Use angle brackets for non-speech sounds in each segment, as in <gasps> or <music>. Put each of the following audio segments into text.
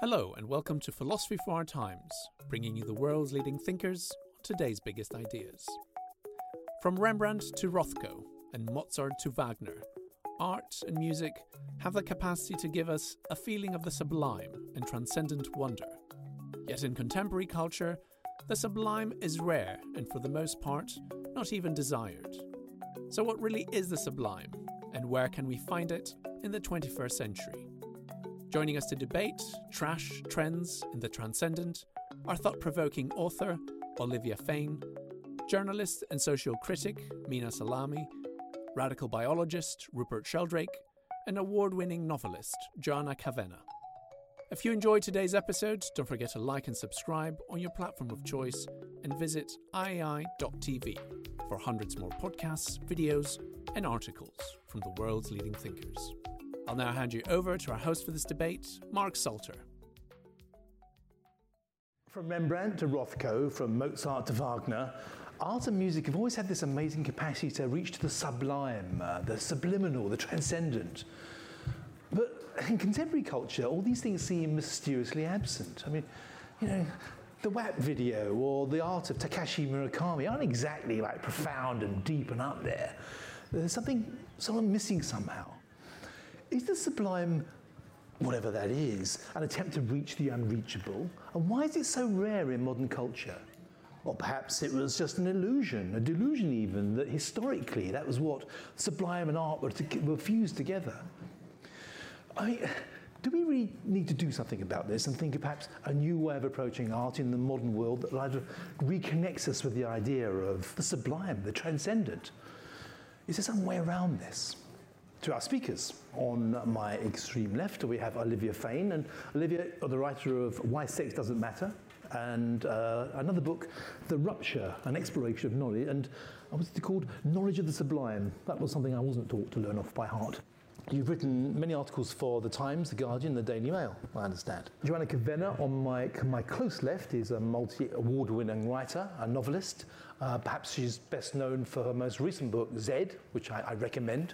Hello, and welcome to Philosophy for Our Times, bringing you the world's leading thinkers on today's biggest ideas. From Rembrandt to Rothko and Mozart to Wagner, art and music have the capacity to give us a feeling of the sublime and transcendent wonder. Yet in contemporary culture, the sublime is rare and for the most part, not even desired. So, what really is the sublime, and where can we find it in the 21st century? Joining us to debate trash trends and the transcendent are thought provoking author Olivia Fane, journalist and social critic Minna Salami, radical biologist Rupert Sheldrake, and award winning novelist Joanna Kavenna. If you enjoyed today's episode, don't forget to like and subscribe on your platform of choice and visit iai.tv for hundreds more podcasts, videos, and articles from the world's leading thinkers. I'll now hand you over to our host for this debate, Mark Salter. From Rembrandt to Rothko, from Mozart to Wagner, art and music have always had this amazing capacity to reach to the sublime, uh, the subliminal, the transcendent. But in contemporary culture, all these things seem mysteriously absent. I mean, you know, the WAP video or the art of Takashi Murakami aren't exactly like profound and deep and up there. There's something, someone missing somehow. Is the sublime, whatever that is, an attempt to reach the unreachable? And why is it so rare in modern culture? Or perhaps it was just an illusion, a delusion even, that historically that was what sublime and art were, to, were fused together. I mean, do we really need to do something about this and think of perhaps a new way of approaching art in the modern world that reconnects us with the idea of the sublime, the transcendent? Is there some way around this? To our speakers. On my extreme left, we have Olivia Fane, and Olivia, the writer of Why Sex Doesn't Matter, and uh, another book, The Rupture, an exploration of knowledge, and I was called Knowledge of the Sublime. That was something I wasn't taught to learn off by heart. You've written many articles for The Times, The Guardian, The Daily Mail, I understand. Joanna Kavenna, on my, my close left, is a multi award winning writer, a novelist. Uh, perhaps she's best known for her most recent book, Zed, which I, I recommend.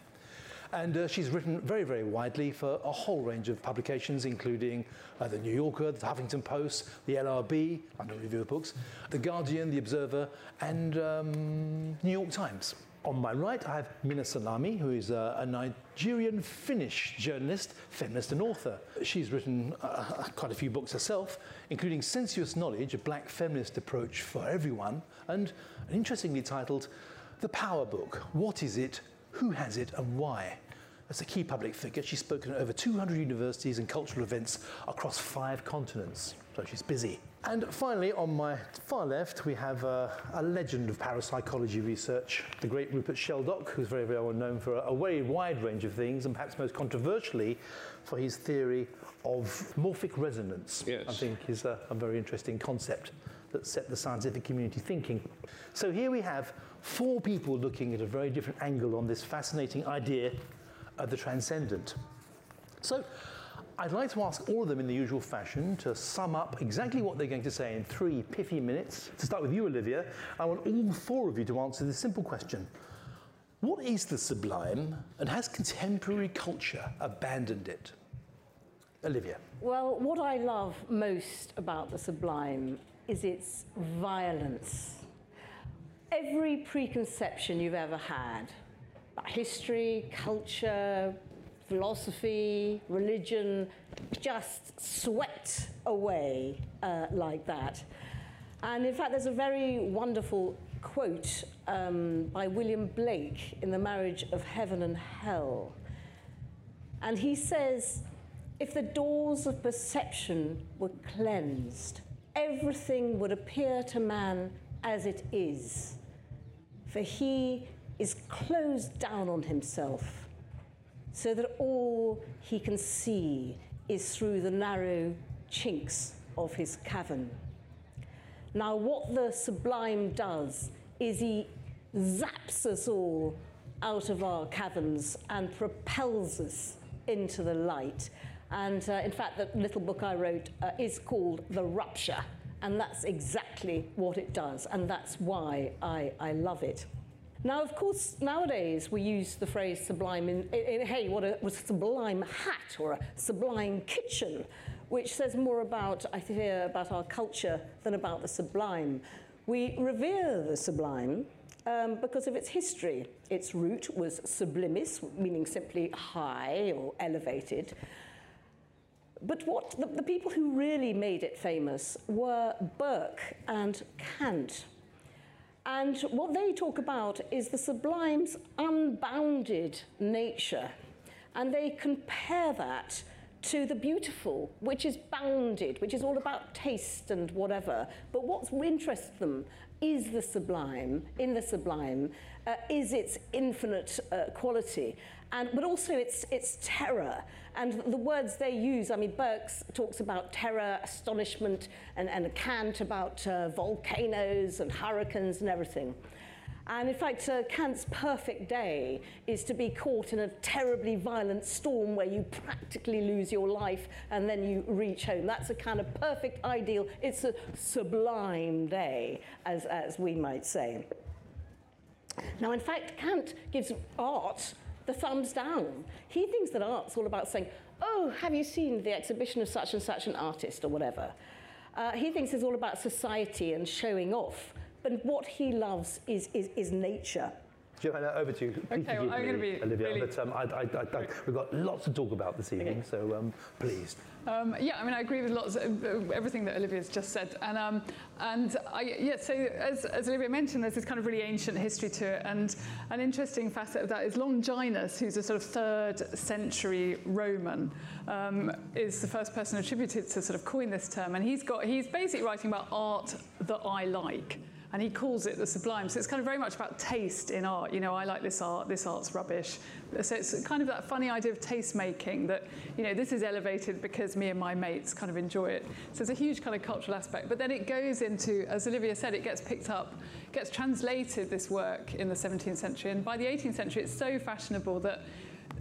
And uh, she's written very, very widely for a whole range of publications, including uh, The New Yorker, The Huffington Post, The LRB, London Review of Books, The Guardian, The Observer, and um, New York Times. On my right, I have Minna Salami, who is a, a Nigerian Finnish journalist, feminist, and author. She's written uh, quite a few books herself, including Sensuous Knowledge, a black feminist approach for everyone, and interestingly titled The Power Book What is it? Who has it and why? As a key public figure, she's spoken at over 200 universities and cultural events across five continents, so she's busy. And finally, on my far left, we have uh, a legend of parapsychology research, the great Rupert Sheldrake, who's very, very well known for a, a very wide range of things, and perhaps most controversially for his theory of morphic resonance. Yes. I think is a, a very interesting concept that set the scientific community thinking. So here we have four people looking at a very different angle on this fascinating idea of the transcendent. So I'd like to ask all of them in the usual fashion to sum up exactly what they're going to say in three pithy minutes. To start with you, Olivia, I want all four of you to answer this simple question. What is the sublime, and has contemporary culture abandoned it? Olivia. Well, what I love most about the sublime is its violence. Every preconception you've ever had about history, culture, philosophy, religion, just swept away uh, like that. And in fact, there's a very wonderful quote um, by William Blake in The Marriage of Heaven and Hell. And he says, if the doors of perception were cleansed, everything would appear to man as it is. For he is closed down on himself so that all he can see is through the narrow chinks of his cavern. Now, what the sublime does is he zaps us all out of our caverns and propels us into the light. And uh, in fact, the little book I wrote uh, is called The Rupture, and that's exactly what it does, and that's why I, I love it. Now, of course, nowadays we use the phrase sublime in, in, in hey, what a, a sublime hat or a sublime kitchen, which says more about, I fear, about our culture than about the sublime. We revere the sublime um, because of its history. Its root was sublimis, meaning simply high or elevated. But what the, the people who really made it famous were Burke and Kant. And what they talk about is the sublime's unbounded nature. And they compare that to the beautiful, which is bounded, which is all about taste and whatever. But what interests them is the sublime, in the sublime, uh, is its infinite uh, quality, and, but also its, its terror. And the words they use, I mean, Burke's talks about terror, astonishment, and, and Kant about uh, volcanoes and hurricanes and everything. And in fact, uh, Kant's perfect day is to be caught in a terribly violent storm where you practically lose your life and then you reach home. That's a kind of perfect ideal. It's a sublime day, as, as we might say. Now, in fact, Kant gives art the thumbs down. He thinks that art's all about saying, oh, have you seen the exhibition of such and such an artist or whatever? Uh, he thinks it's all about society and showing off but what he loves is, is, is nature. Joanna, over to you. Please okay, well, I'm going to be Olivia, really but um, I, I, I, we've got lots to talk about this evening, okay. so um, please. Um, yeah, I mean, I agree with lots of uh, everything that Olivia's just said, and um, and I, yeah, so as, as Olivia mentioned, there's this kind of really ancient history to it, and an interesting facet of that is Longinus, who's a sort of third century Roman, um, is the first person attributed to sort of coin this term, and he's got he's basically writing about art that I like and he calls it the sublime. So it's kind of very much about taste in art. You know, I like this art, this art's rubbish. So it's kind of that funny idea of taste making that, you know, this is elevated because me and my mates kind of enjoy it. So it's a huge kind of cultural aspect. But then it goes into, as Olivia said, it gets picked up, gets translated, this work, in the 17th century. And by the 18th century, it's so fashionable that,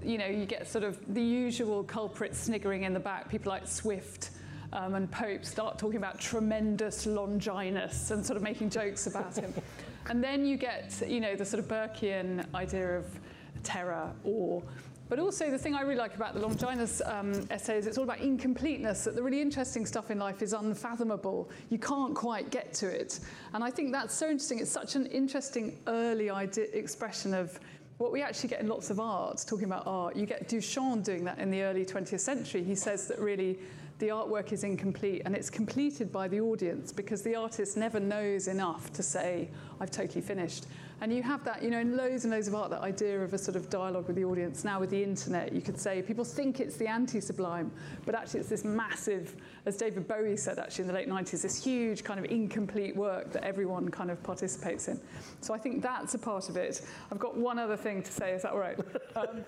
you know, you get sort of the usual culprits sniggering in the back, people like Swift, um, and Pope start talking about tremendous Longinus and sort of making jokes about him. <laughs> and then you get, you know, the sort of Burkean idea of terror or but also the thing I really like about the Longinus um, essay is it's all about incompleteness, that the really interesting stuff in life is unfathomable. You can't quite get to it. And I think that's so interesting. It's such an interesting early idea, expression of what we actually get in lots of art, talking about art. You get Duchamp doing that in the early 20th century. He says that really the artwork is incomplete and it's completed by the audience because the artist never knows enough to say, I've totally finished. And you have that, you know, in loads and loads of art, that idea of a sort of dialogue with the audience. Now with the internet, you could say people think it's the anti-sublime, but actually it's this massive, as David Bowie said actually in the late 90s, this huge kind of incomplete work that everyone kind of participates in. So I think that's a part of it. I've got one other thing to say, is that all right? <laughs> Um,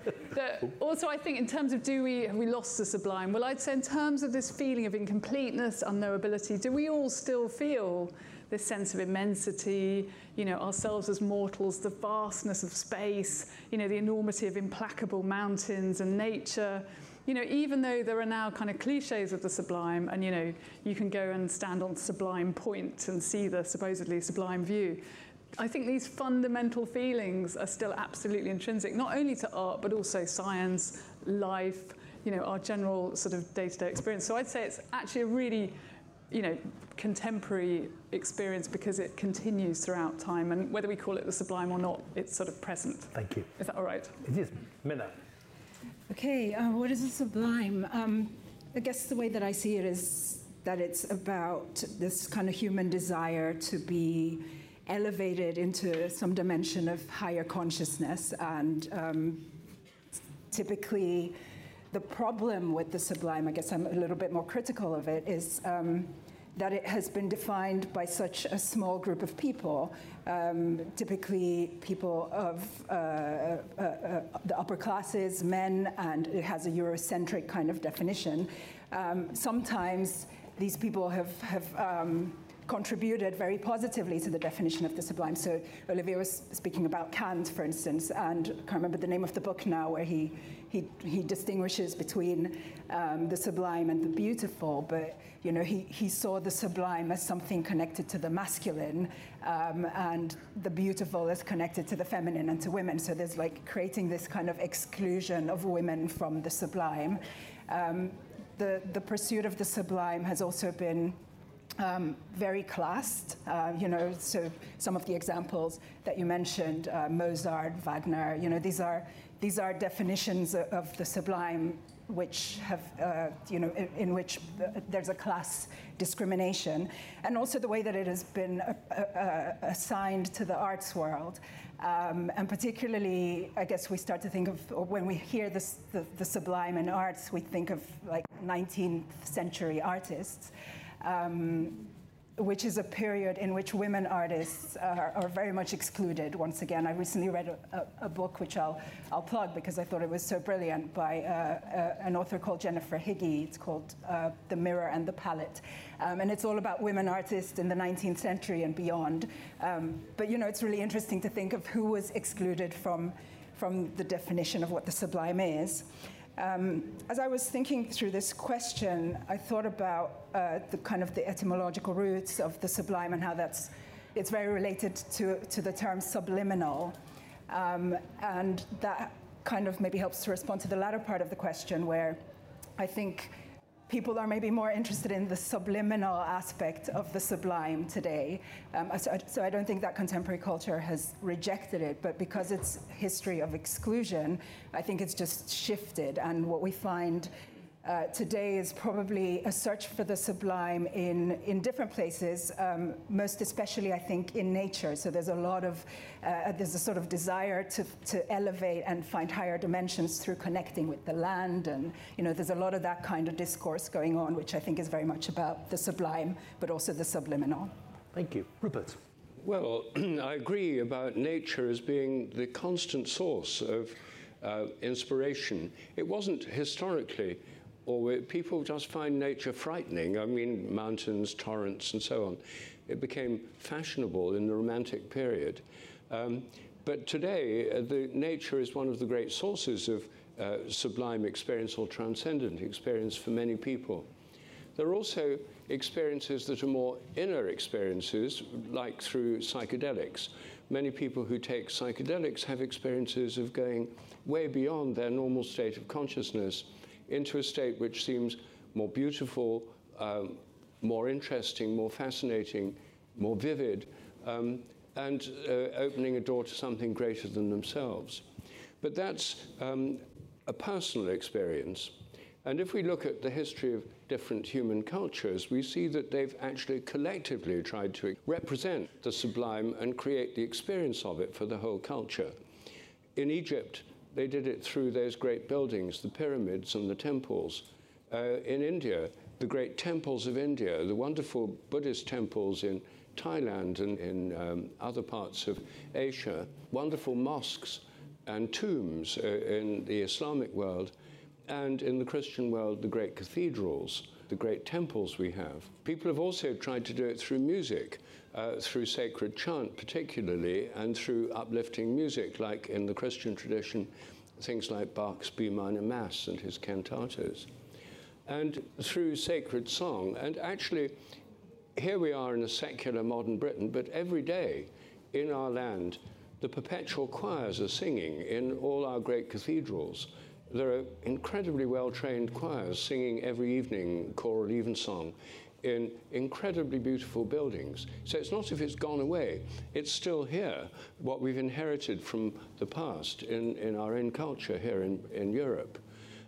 also, I think in terms of do we, have we lost the sublime? Well, I'd say in terms of this feeling of incompleteness, unknowability, do we all still feel this sense of immensity, you know, ourselves as mortals, the vastness of space, you know, the enormity of implacable mountains and nature. You know, even though there are now kind of cliches of the sublime, and you know, you can go and stand on Sublime Point and see the supposedly sublime view. I think these fundamental feelings are still absolutely intrinsic, not only to art, but also science, life, you know, our general sort of day-to-day -day experience. So I'd say it's actually a really you know, contemporary experience because it continues throughout time. And whether we call it the sublime or not, it's sort of present. Thank you. Is that all right? It is. Minna. Okay, uh, what is the sublime? Um, I guess the way that I see it is that it's about this kind of human desire to be elevated into some dimension of higher consciousness and um, typically the problem with the sublime, I guess I'm a little bit more critical of it, is um, that it has been defined by such a small group of people, um, typically people of uh, uh, uh, the upper classes, men, and it has a Eurocentric kind of definition. Um, sometimes these people have, have um, contributed very positively to the definition of the sublime. So Olivier was speaking about Kant, for instance, and I can't remember the name of the book now, where he he, he distinguishes between um, the sublime and the beautiful, but you know he, he saw the sublime as something connected to the masculine, um, and the beautiful is connected to the feminine and to women. So there's like creating this kind of exclusion of women from the sublime. Um, the, the pursuit of the sublime has also been um, very classed. Uh, you know, so some of the examples that you mentioned, uh, Mozart, Wagner, you know, these are these are definitions of the sublime which have, uh, you know, in, in which there's a class discrimination, and also the way that it has been uh, uh, assigned to the arts world. Um, and particularly, I guess we start to think of, when we hear this, the, the sublime in arts, we think of like 19th century artists. Um, which is a period in which women artists are, are very much excluded. Once again, I recently read a, a, a, book which I'll, I'll plug because I thought it was so brilliant by uh, uh, an author called Jennifer Higgie. It's called uh, The Mirror and the Palette. Um, and it's all about women artists in the 19th century and beyond. Um, but you know, it's really interesting to think of who was excluded from, from the definition of what the sublime is. Um, as I was thinking through this question, I thought about uh, the kind of the etymological roots of the sublime and how that's it's very related to, to the term subliminal. Um, and that kind of maybe helps to respond to the latter part of the question, where I think people are maybe more interested in the subliminal aspect of the sublime today. Um, so, so, I don't think that contemporary culture has rejected it, but because it's history of exclusion, I think it's just shifted. And what we find uh, today is probably a search for the sublime in, in different places, um, most especially, I think, in nature. So there's a lot of, uh, there's a sort of desire to, to elevate and find higher dimensions through connecting with the land. And, you know, there's a lot of that kind of discourse going on, which I think is very much about the sublime, but also the subliminal. Thank you. Rupert. Well, <clears throat> I agree about nature as being the constant source of uh, inspiration. It wasn't historically or people just find nature frightening. I mean, mountains, torrents, and so on. It became fashionable in the Romantic period. Um, but today, uh, the nature is one of the great sources of uh, sublime experience or transcendent experience for many people. There are also experiences that are more inner experiences, like through psychedelics. Many people who take psychedelics have experiences of going way beyond their normal state of consciousness into a state which seems more beautiful, um, more interesting, more fascinating, more vivid, um, and uh, opening a door to something greater than themselves. But that's um, a personal experience. And if we look at the history of different human cultures, we see that they've actually collectively tried to represent the sublime and create the experience of it for the whole culture. In Egypt, they did it through those great buildings, the pyramids and the temples. Uh, in India, the great temples of India, the wonderful Buddhist temples in Thailand and in um, other parts of Asia, wonderful mosques and tombs uh, in the Islamic world, and in the Christian world, the great cathedrals, the great temples we have. People have also tried to do it through music uh, through sacred chant, particularly, and through uplifting music, like in the Christian tradition, things like Bach's B minor Mass and his cantatas, and through sacred song. And actually, here we are in a secular modern Britain, but every day in our land, the perpetual choirs are singing in all our great cathedrals. There are incredibly well trained choirs singing every evening choral evensong in incredibly beautiful buildings. So it's not if it's gone away, it's still here, what we've inherited from the past in, in our own culture here in, in Europe.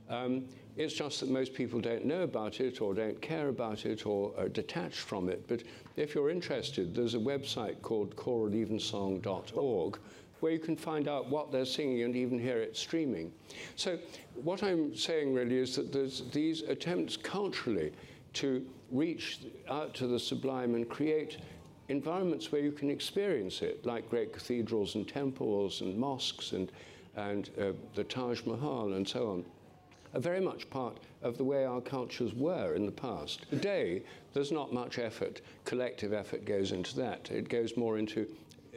Um, it's just that most people don't know about it or don't care about it or are detached from it. But if you're interested, there's a website called choralevensong.org where you can find out what they're singing and even hear it streaming. So what I'm saying really is that there's these attempts culturally to reach out to the sublime and create environments where you can experience it, like great cathedrals and temples and mosques and, and uh, the Taj Mahal and so on, are very much part of the way our cultures were in the past. Today, there's not much effort, collective effort goes into that. It goes more into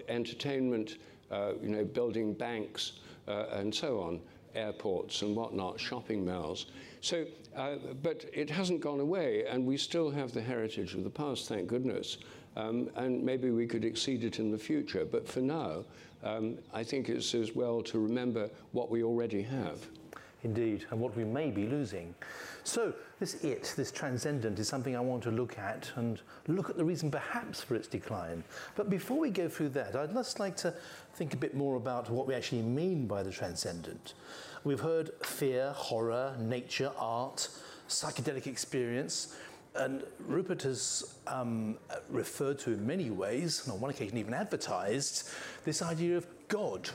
entertainment, uh, you know, building banks uh, and so on, airports and whatnot, shopping malls. So, uh, but it hasn't gone away, and we still have the heritage of the past, thank goodness. Um, and maybe we could exceed it in the future. But for now, um, I think it's as well to remember what we already have. Indeed, and what we may be losing. So, this it, this transcendent, is something I want to look at and look at the reason perhaps for its decline. But before we go through that, I'd just like to think a bit more about what we actually mean by the transcendent. We've heard fear, horror, nature, art, psychedelic experience. And Rupert has um, referred to in many ways, and on one occasion even advertised, this idea of God.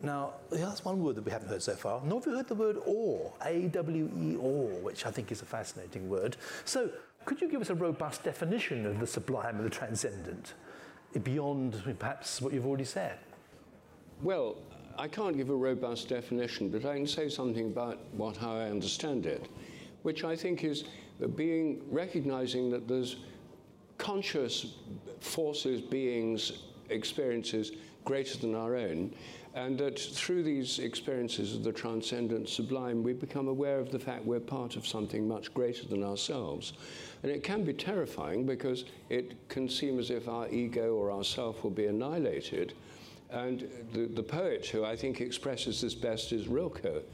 Now, that's one word that we haven't heard so far. Nor have we heard the word awe, A-W-E awe, which I think is a fascinating word. So, could you give us a robust definition of the sublime and the transcendent, beyond perhaps what you've already said? Well, I can't give a robust definition, but I can say something about what how I understand it, which I think is being recognizing that there's conscious forces, beings, experiences greater than our own, and that through these experiences of the transcendent sublime, we become aware of the fact we're part of something much greater than ourselves. And it can be terrifying because it can seem as if our ego or our self will be annihilated. And the, the poet who I think expresses this best is Rilke,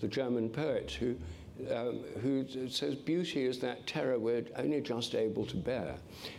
the German poet, who um, who says beauty is that terror we're only just able to bear.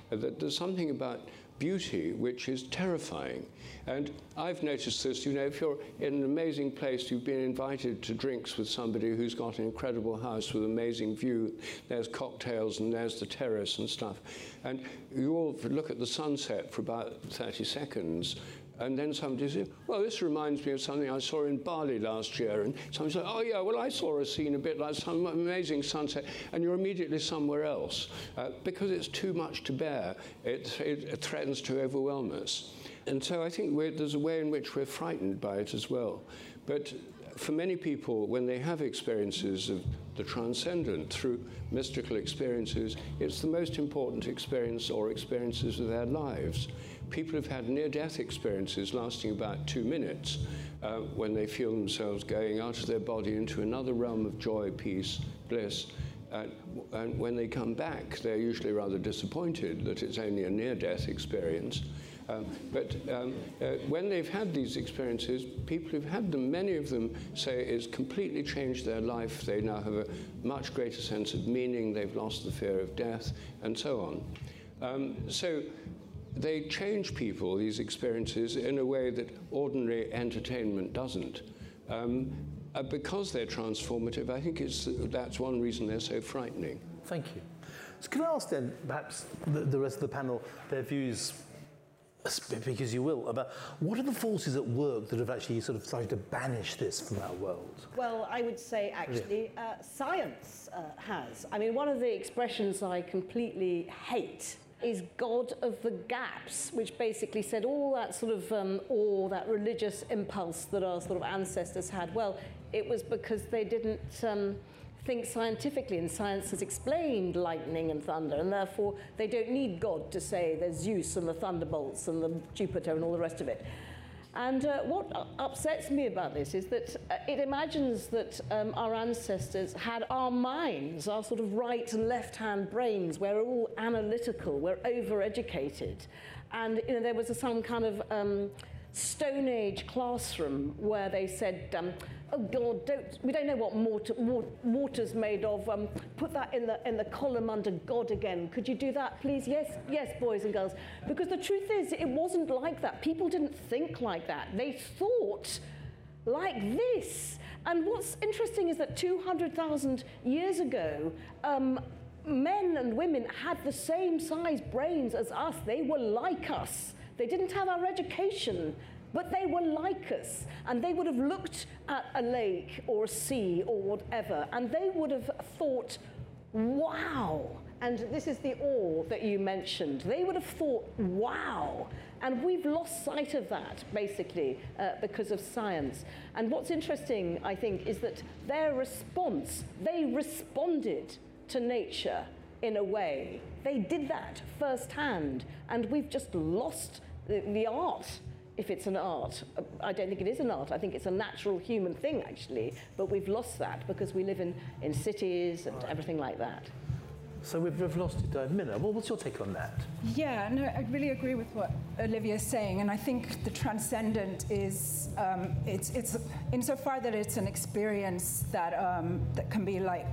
That there's something about beauty which is terrifying. And I've noticed this, you know, if you're in an amazing place, you've been invited to drinks with somebody who's got an incredible house with amazing view, there's cocktails and there's the terrace and stuff. And you all look at the sunset for about 30 seconds and then somebody said, well, this reminds me of something I saw in Bali last year. And somebody said, oh, yeah, well, I saw a scene a bit like some amazing sunset. And you're immediately somewhere else uh, because it's too much to bear. It, it, threatens to overwhelm us. And so I think there's a way in which we're frightened by it as well. But for many people, when they have experiences of the transcendent through mystical experiences, it's the most important experience or experiences of their lives people have had near death experiences lasting about two minutes uh, when they feel themselves going out of their body into another realm of joy, peace, bliss. Uh, and when they come back, they're usually rather disappointed that it's only a near death experience. Um, but um, uh, when they've had these experiences, people who've had them, many of them say it's completely changed their life. They now have a much greater sense of meaning, they've lost the fear of death, and so on. Um, so they change people, these experiences, in a way that ordinary entertainment doesn't. Um, uh, because they're transformative, I think it's, that's one reason they're so frightening. Thank you. So can I ask then, perhaps the, the rest of the panel, their views, because you will, about what are the forces at work that have actually sort of started to banish this from our world? Well, I would say actually uh, science uh, has. I mean, one of the expressions I completely hate is God of the gaps, which basically said all that sort of um, awe, that religious impulse that our sort of ancestors had. Well, it was because they didn't um, think scientifically, and science has explained lightning and thunder, and therefore they don't need God to say there's Zeus and the thunderbolts and the Jupiter and all the rest of it. And uh, what upsets me about this is that uh, it imagines that um, our ancestors had our minds, our sort of right and left hand brains, we're all analytical, we're overeducated. And you know, there was a, some kind of um, Stone Age classroom where they said, um, oh God, don't, we don't know what mortar, mortar's made of. Um, put that in the, in the column under God again. Could you do that, please? Yes, yes, boys and girls. Because the truth is, it wasn't like that. People didn't think like that. They thought like this. And what's interesting is that 200,000 years ago, um, men and women had the same size brains as us. They were like us. They didn't have our education. But they were like us, and they would have looked at a lake or a sea or whatever, and they would have thought wow. And this is the awe that you mentioned. They would have thought, wow. And we've lost sight of that, basically, uh, because of science. And what's interesting, I think, is that their response, they responded to nature in a way. They did that firsthand. And we've just lost the, the art if it's an art. I don't think it is an art. I think it's a natural human thing, actually. But we've lost that because we live in, in cities and everything like that. So we've, we've lost it. Uh, Minna, well, what's your take on that? Yeah, no, I really agree with what Olivia is saying, and I think the transcendent is um, it's it's insofar that it's an experience that um, that can be like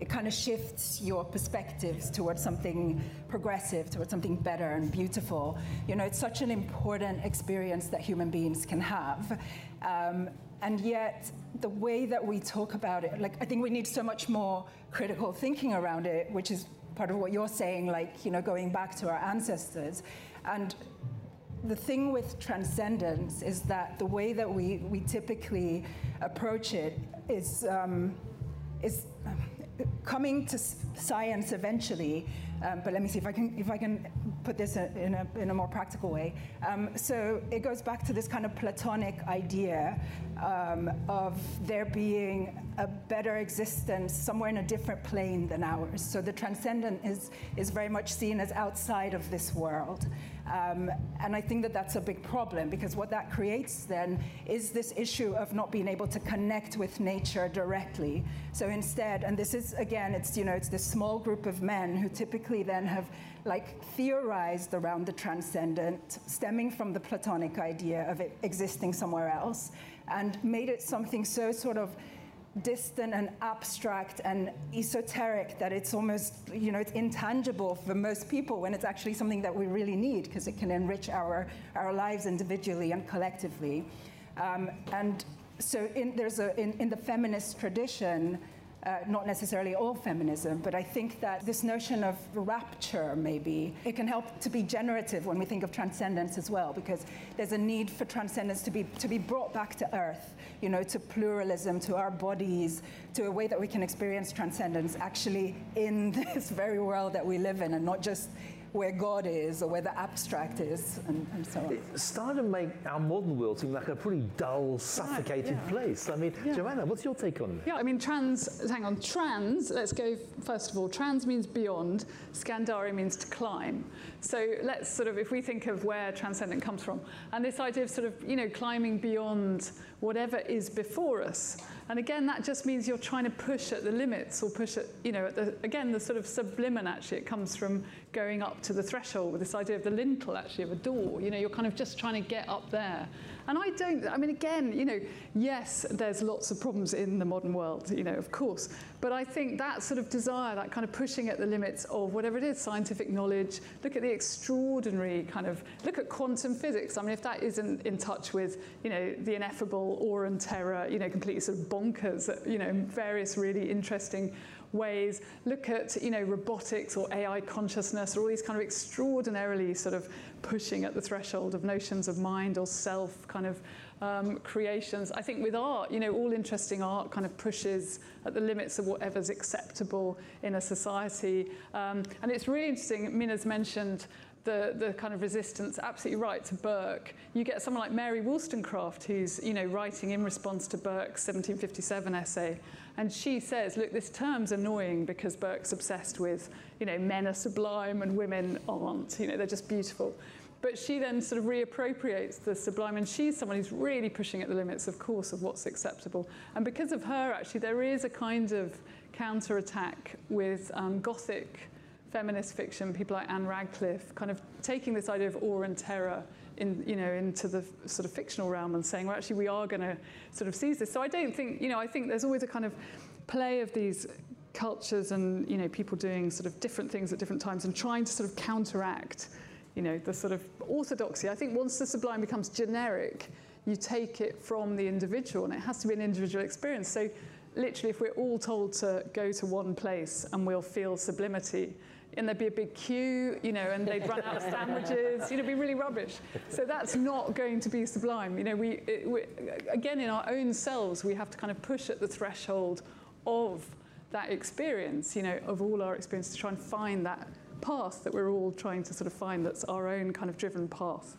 it kind of shifts your perspectives towards something progressive, towards something better and beautiful. You know, it's such an important experience that human beings can have. Um, and yet, the way that we talk about it, like, I think we need so much more critical thinking around it, which is part of what you're saying, like, you know, going back to our ancestors. And the thing with transcendence is that the way that we, we typically approach it is, um, is coming to science eventually, um, but let me see if I can if I can put this in a, in a more practical way. Um, so it goes back to this kind of Platonic idea um, of there being a better existence somewhere in a different plane than ours. So the transcendent is is very much seen as outside of this world. Um, and I think that that's a big problem because what that creates then is this issue of not being able to connect with nature directly. So instead, and this is again, it's you know, it's this small group of men who typically then have like theorized around the transcendent, stemming from the Platonic idea of it existing somewhere else, and made it something so sort of distant and abstract and esoteric that it's almost, you know, it's intangible for most people when it's actually something that we really need because it can enrich our, our lives individually and collectively. Um, and so in, there's a, in, in the feminist tradition, uh, not necessarily all feminism, but I think that this notion of rapture, maybe, it can help to be generative when we think of transcendence as well, because there's a need for transcendence to be, to be brought back to earth, you know, to pluralism, to our bodies, to a way that we can experience transcendence actually in <laughs> this very world that we live in, and not just where God is or where the abstract is, and, and so on. It's starting to make our modern world seem like a pretty dull, suffocated right, yeah. place. I mean, yeah. Joanna, what's your take on it? Yeah, I mean, trans, hang on, trans, let's go first of all. Trans means beyond, Scandere means to climb. So let's sort of, if we think of where transcendent comes from, and this idea of sort of, you know, climbing beyond whatever is before us. And again, that just means you're trying to push at the limits or push at, you know, at the, again, the sort of sublimin actually, it comes from going up to the threshold with this idea of the lintel actually of a door. You know, you're kind of just trying to get up there. And I don't, I mean, again, you know, yes, there's lots of problems in the modern world, you know, of course. But I think that sort of desire, that kind of pushing at the limits of whatever it is, scientific knowledge, look at the extraordinary kind of, look at quantum physics. I mean, if that isn't in touch with, you know, the ineffable awe and terror, you know, completely sort of bonkers, you know, various really interesting ways, look at you know robotics or AI consciousness or all these kind of extraordinarily sort of pushing at the threshold of notions of mind or self kind of um, creations. I think with art, you know, all interesting art kind of pushes at the limits of whatever's acceptable in a society. Um, and it's really interesting, Minna's mentioned the, the kind of resistance, absolutely right, to Burke. You get someone like Mary Wollstonecraft, who's you know, writing in response to Burke's 1757 essay. And she says, look, this term's annoying because Burke's obsessed with, you know, men are sublime and women aren't. You know, they're just beautiful. But she then sort of reappropriates the sublime, and she's someone who's really pushing at the limits, of course, of what's acceptable. And because of her, actually, there is a kind of counterattack with um, Gothic feminist fiction, people like Ann Radcliffe, kind of taking this idea of awe and terror in, you know, into the sort of fictional realm and saying, well, actually, we are going to sort of seize this. So I don't think, you know, I think there's always a kind of play of these cultures and, you know, people doing sort of different things at different times and trying to sort of counteract, you know, the sort of orthodoxy. I think once the sublime becomes generic, you take it from the individual and it has to be an individual experience. So literally, if we're all told to go to one place and we'll feel sublimity, and there'd be a big queue, you know, and they'd run out of sandwiches. You know, it'd be really rubbish. So that's not going to be sublime. You know, we, it, we, again in our own selves we have to kind of push at the threshold of that experience, you know, of all our experience to try and find that path that we're all trying to sort of find that's our own kind of driven path.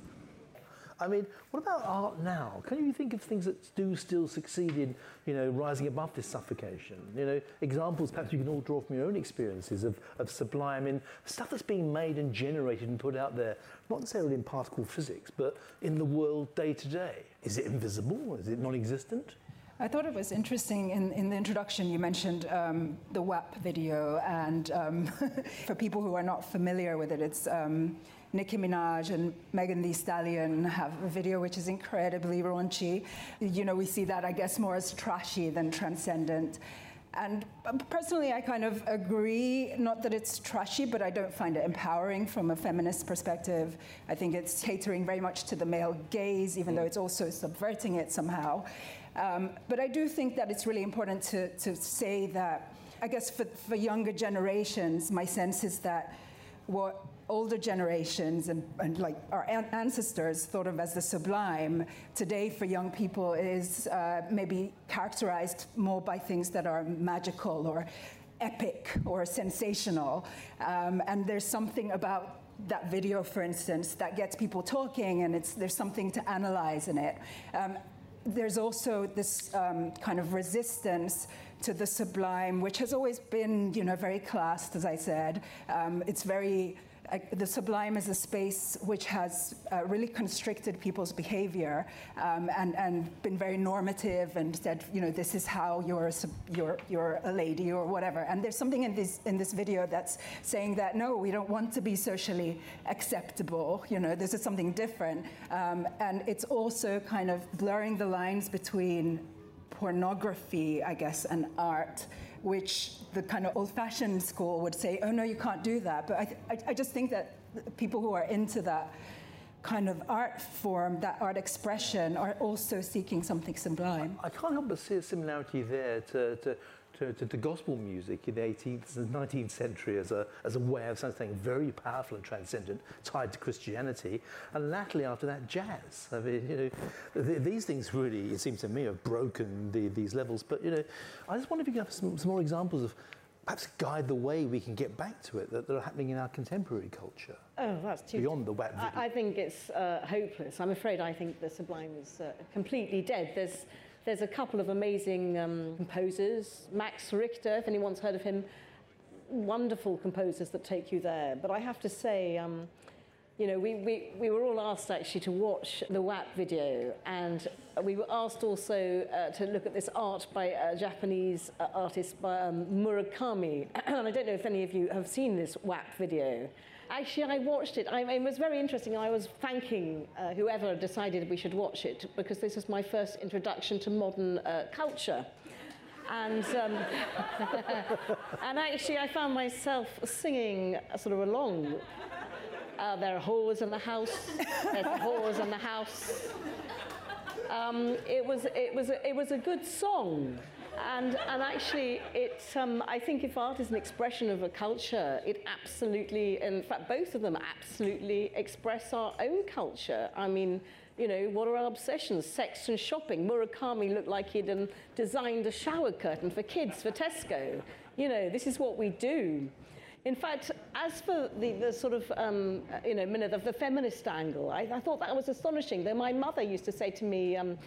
I mean, what about art now? Can you think of things that do still succeed in, you know, rising above this suffocation? You know, examples perhaps you can all draw from your own experiences of, of sublime in stuff that's being made and generated and put out there, not necessarily in particle physics, but in the world day to day. Is it invisible? Is it non-existent? I thought it was interesting in, in the introduction you mentioned um, the WAP video, and um, <laughs> for people who are not familiar with it, it's um, Nicki Minaj and Megan Thee Stallion have a video which is incredibly raunchy. You know, we see that, I guess, more as trashy than transcendent. And personally, I kind of agree, not that it's trashy, but I don't find it empowering from a feminist perspective. I think it's catering very much to the male gaze, even though it's also subverting it somehow. Um, but I do think that it's really important to, to say that, I guess for, for younger generations, my sense is that what older generations and, and, like our ancestors thought of as the sublime today for young people is uh, maybe characterized more by things that are magical or epic or sensational. Um, and there's something about that video, for instance, that gets people talking, and it's there's something to analyze in it. Um, there's also this um, kind of resistance to the sublime, which has always been, you know, very classed, as I said. Um, it's very uh, the sublime is a space which has uh, really constricted people's behavior um, and, and been very normative and said, you know, this is how you're a, you're, you're a lady or whatever. And there's something in this, in this video that's saying that, no, we don't want to be socially acceptable. You know, this is something different. Um, and it's also kind of blurring the lines between pornography, I guess, and art which the kind of old-fashioned school would say, oh no, you can't do that. But I, th- I, I just think that people who are into that kind of art form, that art expression, are also seeking something sublime. I can't help but see a similarity there to, to to, to, to, gospel music in the 18th and 19th century as a, as a way of something very powerful and transcendent tied to Christianity. And latterly, after that, jazz. I mean, you know, th- these things really, it seems to me, have broken the, these levels. But, you know, I just wonder if you can have some, some more examples of perhaps guide the way we can get back to it that, that are happening in our contemporary culture. Oh, that's too beyond the wet. I, I, think it's uh, hopeless. I'm afraid I think the sublime is uh, completely dead. There's there's a couple of amazing um, composers. Max Richter, if anyone's heard of him, wonderful composers that take you there. But I have to say, um, you know, we, we, we were all asked actually to watch the WAP video, and we were asked also uh, to look at this art by a Japanese uh, artist by um, Murakami. <clears throat> and I don't know if any of you have seen this WAP video. Actually, I watched it. I, it was very interesting. I was thanking uh, whoever decided we should watch it because this was my first introduction to modern uh, culture. And, um, <laughs> and actually, I found myself singing sort of along. Uh, there are whores in the house. There's whores in the house. Um, it, was, it, was it was a good song. And, and actually, it, um, I think if art is an expression of a culture, it absolutely, in fact, both of them absolutely express our own culture. I mean, you know, what are our obsessions? Sex and shopping. Murakami looked like he'd um, designed a shower curtain for kids for Tesco. You know, this is what we do. In fact, as for the, the sort of, um, you know, the, the feminist angle, I, I, thought that was astonishing. Though my mother used to say to me, um,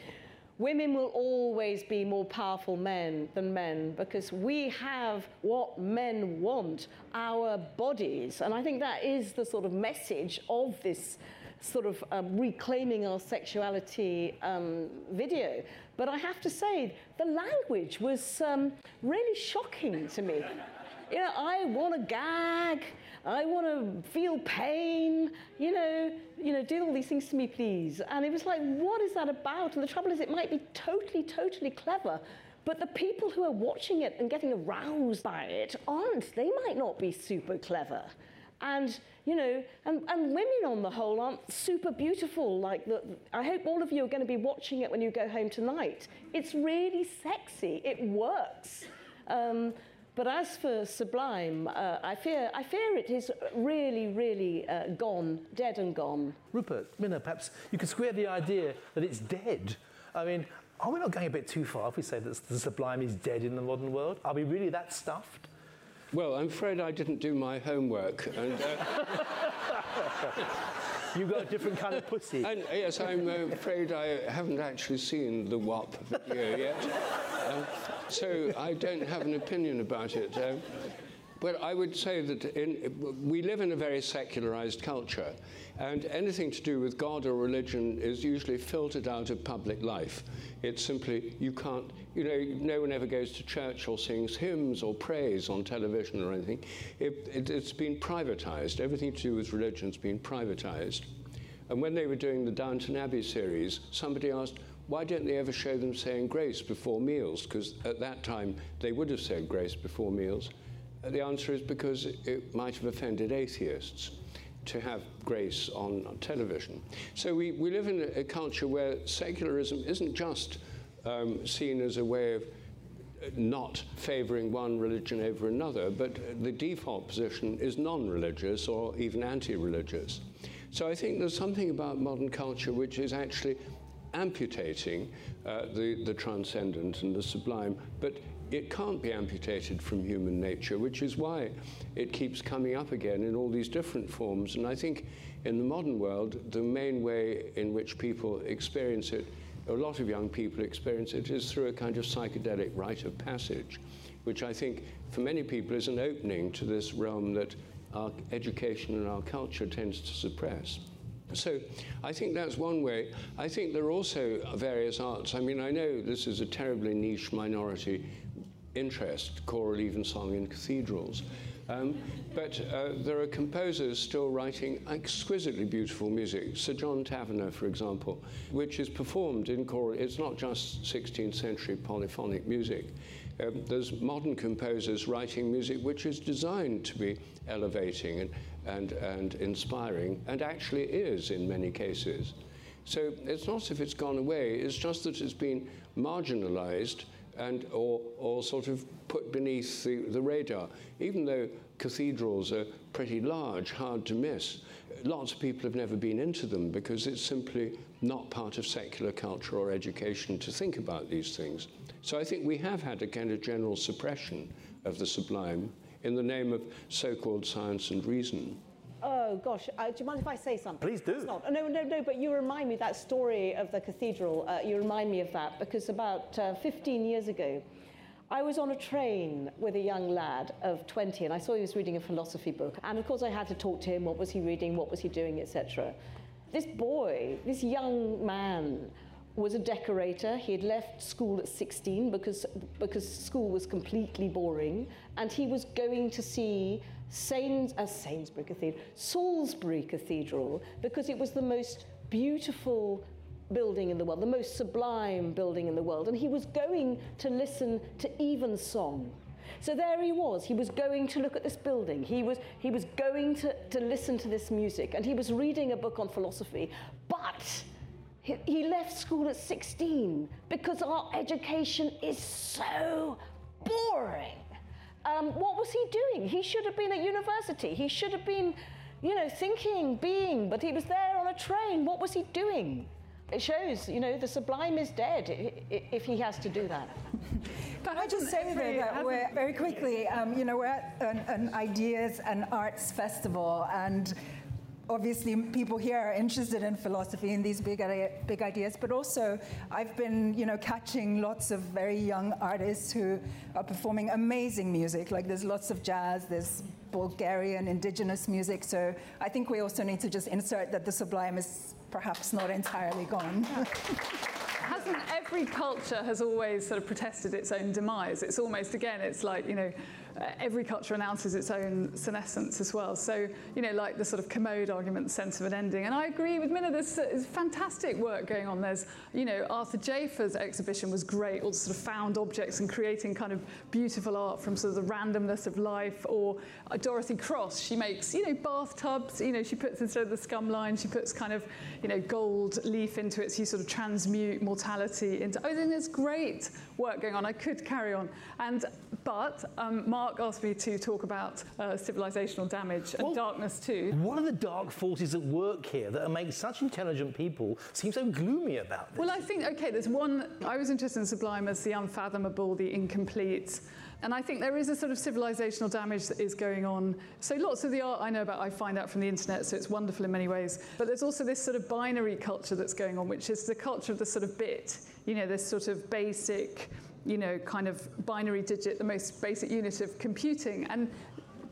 women will always be more powerful men than men because we have what men want our bodies. And i think that is the sort of message of this sort of um, reclaiming our sexuality um, video. But i have to say the language was um, really shocking to me. You know i want to gag I want to feel pain, you know, you know, do all these things to me, please. And it was like, what is that about? And the trouble is, it might be totally, totally clever, but the people who are watching it and getting aroused by it aren't. They might not be super clever. And, you know, and, and women on the whole aren't super beautiful. Like, the, I hope all of you are going to be watching it when you go home tonight. It's really sexy. It works. Um, but as for Sublime, uh, I, fear, I fear it is really, really uh, gone, dead and gone. Rupert, Minna, perhaps you could square the idea that it's dead. I mean, are we not going a bit too far if we say that the sublime is dead in the modern world? Are we really that stuffed? Well, I'm afraid I didn't do my homework. And, uh, <laughs> You've got a different kind of pussy. and yes, I'm afraid I haven't actually seen the WAP video yet. Um, so I don't have an opinion about it. Um, but I would say that in, we live in a very secularized culture, and anything to do with God or religion is usually filtered out of public life. It's simply, you can't, you know, no one ever goes to church or sings hymns or prays on television or anything. It, it, it's been privatized. Everything to do with religion's been privatized. And when they were doing the Downton Abbey series, somebody asked, why don't they ever show them saying grace before meals? Because at that time, they would have said grace before meals. The answer is because it might have offended atheists to have grace on, on television. So we, we live in a, a, culture where secularism isn't just um, seen as a way of uh, not favoring one religion over another, but the default position is non religious or even anti religious. So I think there's something about modern culture which is actually amputating uh, the, the transcendent and the sublime, but it can't be amputated from human nature, which is why it keeps coming up again in all these different forms. And I think in the modern world, the main way in which people experience it, a lot of young people experience it, is through a kind of psychedelic rite of passage, which I think for many people is an opening to this realm that our education and our culture tends to suppress. So I think that's one way. I think there are also various arts. I mean, I know this is a terribly niche minority interest, choral evensong in cathedrals. Um, but uh, there are composers still writing exquisitely beautiful music. Sir John Tavener, for example, which is performed in choral. It's not just 16th century polyphonic music. Um, there's modern composers writing music which is designed to be elevating and, and, and inspiring, and actually is in many cases. So it's not as if it's gone away, it's just that it's been marginalized and or, or sort of put beneath the, the radar. Even though cathedrals are pretty large, hard to miss, lots of people have never been into them because it's simply not part of secular culture or education to think about these things. So I think we have had a kind of general suppression of the sublime in the name of so-called science and reason. Oh gosh, uh, do you mind if I say something? Please do. Not, No, no, no. But you remind me that story of the cathedral. Uh, you remind me of that because about uh, 15 years ago, I was on a train with a young lad of 20, and I saw he was reading a philosophy book. And of course, I had to talk to him. What was he reading? What was he doing, etc. This boy, this young man, was a decorator. He had left school at 16 because, because school was completely boring, and he was going to see Sains, uh, Sainsbury Cathedral, Salisbury Cathedral, because it was the most beautiful building in the world, the most sublime building in the world. And he was going to listen to evensong. So there he was. He was going to look at this building. He was, he was going to, to listen to this music. And he was reading a book on philosophy. But he, he left school at 16 because our education is so boring. Um, what was he doing? He should have been at university. He should have been, you know, thinking, being, but he was there on a train. What was he doing? It shows, you know, the sublime is dead if he has to do that. <laughs> Can I just say every, that we're very quickly, um, you know, we're at an, an ideas and arts festival, and obviously people here are interested in philosophy and these big, big ideas, but also I've been, you know, catching lots of very young artists who are performing amazing music. Like there's lots of jazz, there's Bulgarian indigenous music. So I think we also need to just insert that the sublime is perhaps not entirely gone. <laughs> Hasn't every culture has always sort of protested its own demise? It's almost again, it's like you know, uh, every culture announces its own senescence as well. So, you know, like the sort of Kermode argument, sense of an ending. And I agree with Minna, there's, uh, there's fantastic work going on. There's, you know, Arthur Jafa's exhibition was great, all sort of found objects and creating kind of beautiful art from sort of the randomness of life. Or uh, Dorothy Cross, she makes, you know, bathtubs, you know, she puts instead of the scum line, she puts kind of, you know, gold leaf into it, so you sort of transmute mortality into, I think it's great work going on. I could carry on. And, but um, Mark asked me to talk about uh, civilizational damage and Well, darkness too. What are the dark forces at work here that make such intelligent people seem so gloomy about this? Well, I think, okay, there's one, I was interested in Sublime as the unfathomable, the incomplete. And I think there is a sort of civilizational damage that is going on. So lots of the art I know about, I find out from the internet, so it's wonderful in many ways. But there's also this sort of binary culture that's going on, which is the culture of the sort of bit, you know, this sort of basic, you know, kind of binary digit, the most basic unit of computing. And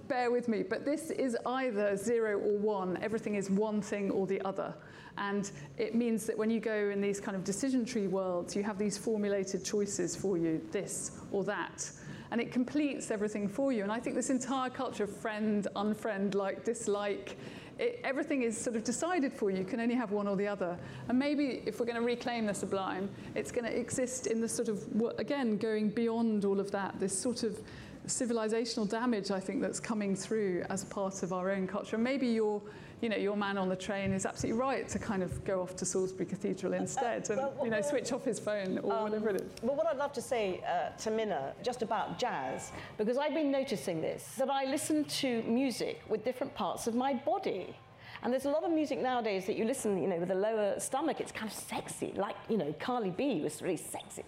bear with me, but this is either zero or one. Everything is one thing or the other. And it means that when you go in these kind of decision tree worlds, you have these formulated choices for you, this or that. And it completes everything for you. And I think this entire culture of friend, unfriend, like, dislike, it, everything is sort of decided for you. You can only have one or the other. And maybe if we're going to reclaim the sublime, it's going to exist in the sort of, again, going beyond all of that, this sort of civilizational damage, I think, that's coming through as part of our own culture. And maybe your, you know, your man on the train is absolutely right to kind of go off to Salisbury Cathedral instead and, well, you know, well, switch off his phone or whatever it is. But what I'd love to say uh, to Minna just about jazz, because I've been noticing this, that I listen to music with different parts of my body. And there's a lot of music nowadays that you listen, you know, with a lower stomach, it's kind of sexy, like, you know, Cardi B was really sexy.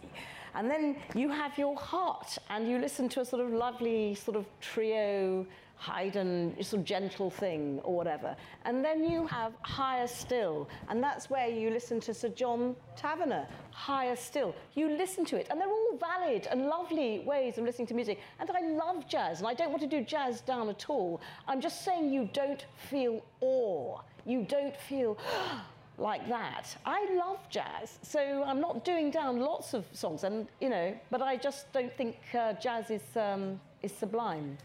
And then you have your heart and you listen to a sort of lovely sort of trio Haydn sort of gentle thing or whatever. And then you have Higher Still, and that's where you listen to Sir John Tavener, Higher Still. You listen to it, and they're all valid and lovely ways of listening to music. And I love jazz, and I don't want to do jazz down at all. I'm just saying you don't feel awe. You don't feel <gasps> like that. I love jazz, so I'm not doing down lots of songs, and you know, but I just don't think uh, jazz is um, is sublime.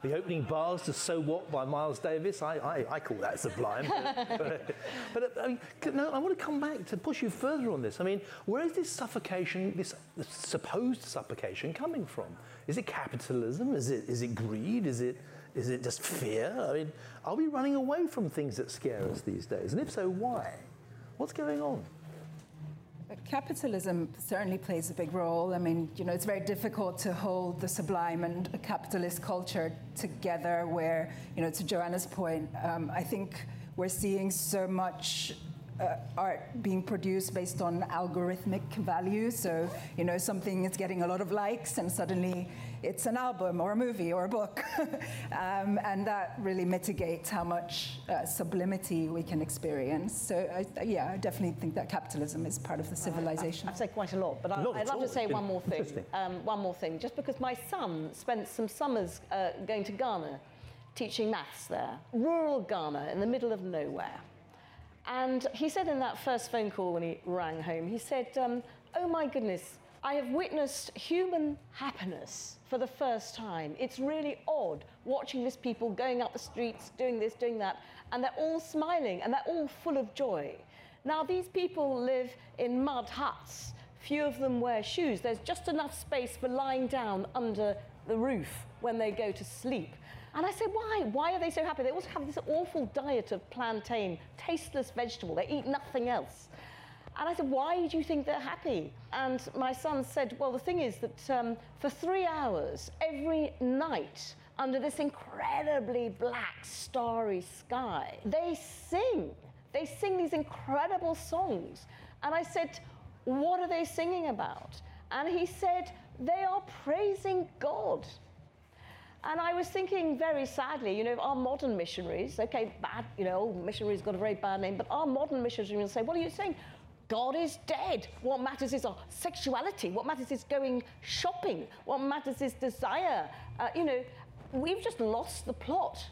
The opening bars to So What by Miles Davis, I, I, I call that sublime. <laughs> <laughs> but, but, I, mean, no, I want to come back to push you further on this. I mean, where is this suffocation, this supposed suffocation coming from? Is it capitalism? Is it, is it greed? Is it, is it just fear? I mean, are we running away from things that scare us these days? And if so, why? What's going on? Capitalism certainly plays a big role. I mean, you know, it's very difficult to hold the sublime and capitalist culture together. Where, you know, to Joanna's point, um, I think we're seeing so much uh, art being produced based on algorithmic values. So, you know, something is getting a lot of likes, and suddenly it's an album or a movie or a book. <laughs> um, and that really mitigates how much uh, sublimity we can experience. So, I, yeah, I definitely think that capitalism is part of the civilization. I've said quite a lot, but I, Not I'd love to say one more thing. Um, one more thing, just because my son spent some summers uh, going to Ghana, teaching maths there, rural Ghana in the middle of nowhere. And he said in that first phone call when he rang home, he said, um, "Oh my goodness, I have witnessed human happiness for the first time. It's really odd watching these people going up the streets, doing this, doing that, and they're all smiling and they're all full of joy. Now, these people live in mud huts. Few of them wear shoes. There's just enough space for lying down under the roof when they go to sleep. And I said, why? Why are they so happy? They also have this awful diet of plantain, tasteless vegetable. They eat nothing else. And I said, why do you think they're happy? And my son said, well, the thing is that um, for three hours every night, under this incredibly black, starry sky, they sing. They sing these incredible songs. And I said, what are they singing about? And he said, they are praising God. And I was thinking very sadly, you know, our modern missionaries, okay, bad, you know, old missionaries got a very bad name, but our modern missionaries will say, what are you saying? God is dead. What matters is our sexuality. What matters is going shopping. What matters is desire. Uh, you know, we've just lost the plot.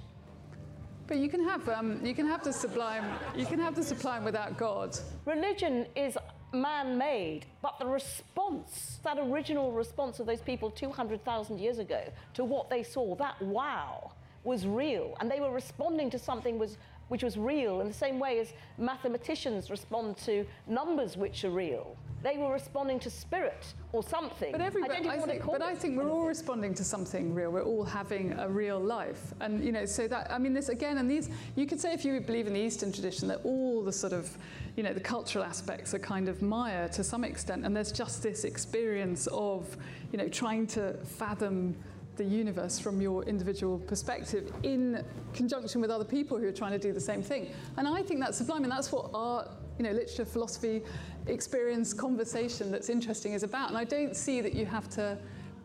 But you can have um, you can have the sublime you can have the sublime without God. Religion is man made, but the response, that original response of those people 200,000 years ago to what they saw, that wow, was real. And they were responding to something was, which was real in the same way as mathematicians respond to numbers which are real. They were responding to spirit or something. But I everybody, I what think, but I think we're all responding to something real. We're all having a real life, and you know, so that I mean, this again, and these you could say if you believe in the Eastern tradition that all the sort of, you know, the cultural aspects are kind of Maya to some extent, and there's just this experience of, you know, trying to fathom the universe from your individual perspective in conjunction with other people who are trying to do the same thing. And I think that's sublime, and that's what art, you know, literature, philosophy, experience, conversation that's interesting is about. And I don't see that you have to,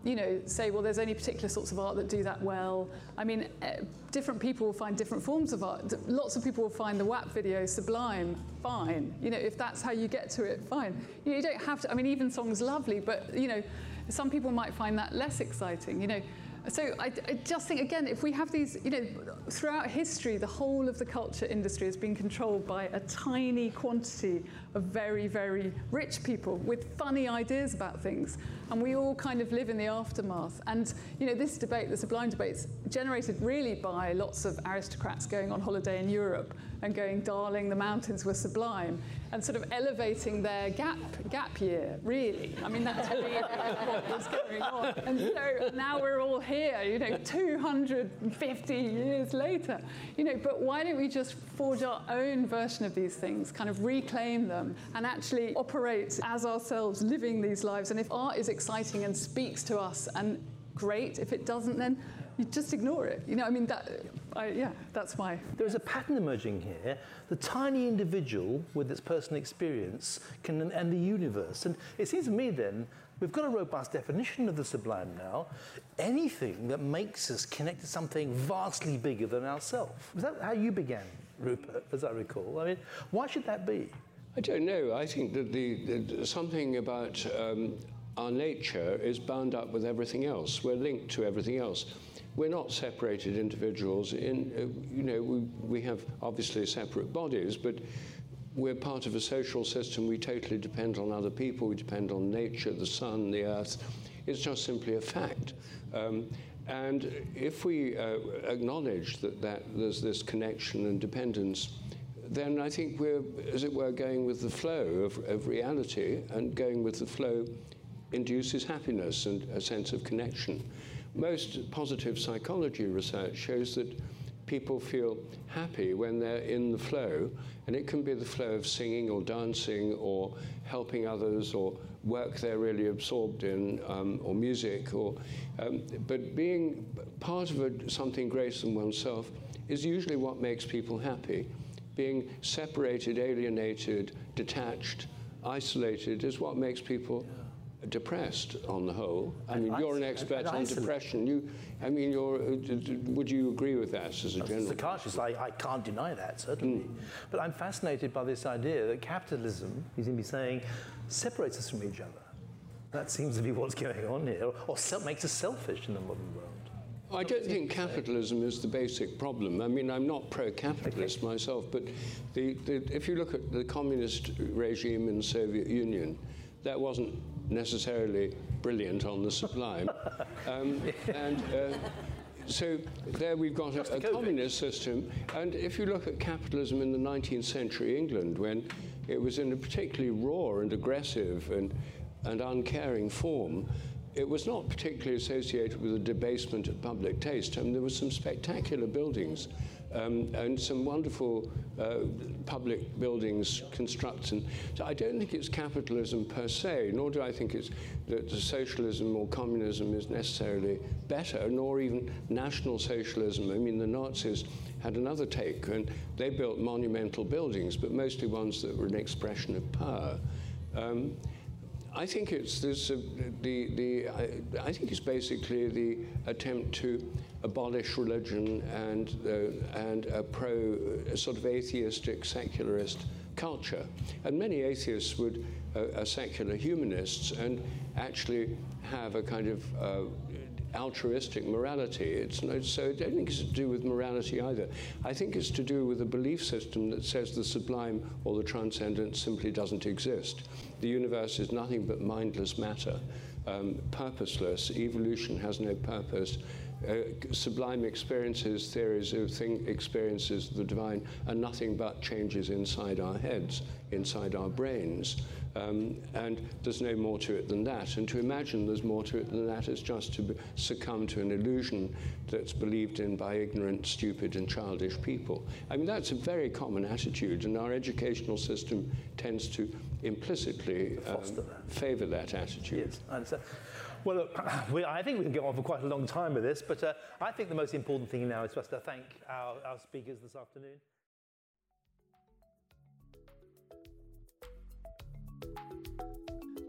you know, say, well, there's only particular sorts of art that do that well. I mean, eh, different people will find different forms of art. Lots of people will find the WAP video sublime, fine. You know, if that's how you get to it, fine. You, know, you don't have to, I mean, evensong's lovely, but, you know, some people might find that less exciting, you know. So I, I just think, again, if we have these, you know, throughout history, the whole of the culture industry has been controlled by a tiny quantity of very, very rich people with funny ideas about things. And we all kind of live in the aftermath. And, you know, this debate, the Sublime debate's generated really by lots of aristocrats going on holiday in Europe and going, darling, the mountains were sublime, and sort of elevating their gap, gap year, really. I mean, that's really what was going on. And so now we're all here, you know, 250 years later. You know, but why don't we just forge our own version of these things, kind of reclaim them, and actually operate as ourselves, living these lives? And if art is exciting and speaks to us, and great. If it doesn't, then you just ignore it. You know, I mean, that, I, yeah, that's my. There is a pattern emerging here. The tiny individual with its personal experience can, and the universe. And it seems to me then, we've got a robust definition of the sublime now. Anything that makes us connect to something vastly bigger than ourselves. Was that how you began, Rupert, as I recall? I mean, why should that be? I don't know. I think that the, the something about um, our nature is bound up with everything else. We're linked to everything else. We're not separated individuals. In uh, you know, we, we have obviously separate bodies, but we're part of a social system. We totally depend on other people. We depend on nature, the sun, the earth. It's just simply a fact. Um, and if we uh, acknowledge that, that there's this connection and dependence, then I think we're, as it were, going with the flow of, of reality, and going with the flow induces happiness and a sense of connection. Most positive psychology research shows that people feel happy when they're in the flow, and it can be the flow of singing or dancing or helping others or work they're really absorbed in um, or music or um, but being part of a, something greater than oneself is usually what makes people happy. Being separated alienated detached isolated is what makes people depressed on the whole. I mean, you're an expert on depression. You, I mean, you're, uh, would you agree with that as a As a general? psychiatrist, I, I can't deny that, certainly. But I'm fascinated by this idea that capitalism, you seem to be saying, separates us from each other. That seems to be what's going on here, or makes us selfish in the modern world. I don't think capitalism is the basic problem. I mean, I'm not pro-capitalist myself, but the, the, if you look at the communist regime in the Soviet Union, that wasn't necessarily brilliant on the sublime. <laughs> um, and uh, so there we've got a, a communist system. And if you look at capitalism in the 19th century England, when it was in a particularly raw and aggressive and, and uncaring form, it was not particularly associated with a debasement of public taste. I mean, there were some spectacular buildings um, and some wonderful uh, public buildings constructed. So I don't think it's capitalism per se, nor do I think it's that socialism or communism is necessarily better, nor even national socialism. I mean, the Nazis had another take, and they built monumental buildings, but mostly ones that were an expression of power. Um, I think it's this, uh, the, the, I, I think it's basically the attempt to abolish religion and, uh, and a pro, a sort of atheistic, secularist culture. And many atheists would, uh, are secular humanists and actually have a kind of uh, altruistic morality. It's so I don't think it's to do with morality either. I think it's to do with a belief system that says the sublime or the transcendent simply doesn't exist. The universe is nothing but mindless matter. um, purposeless. Evolution has no purpose. Uh, sublime experiences, theories of thing, experiences of the divine are nothing but changes inside our heads, inside our brains. Um, and there's no more to it than that. And to imagine there's more to it than that is just to succumb to an illusion that's believed in by ignorant, stupid, and childish people. I mean, that's a very common attitude, and our educational system tends to implicitly um, favor that attitude. Yes, I understand. Well, look, <clears throat> we, I think we can go on for quite a long time with this, but uh, I think the most important thing now is for us to thank our, our speakers this afternoon.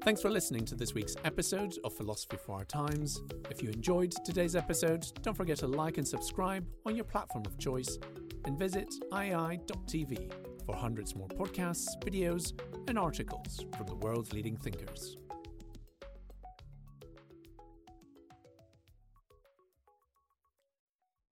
Thanks for listening to this week's episode of Philosophy for Our Times. If you enjoyed today's episode, don't forget to like and subscribe on your platform of choice and visit iai.tv for hundreds more podcasts, videos, and articles from the world's leading thinkers.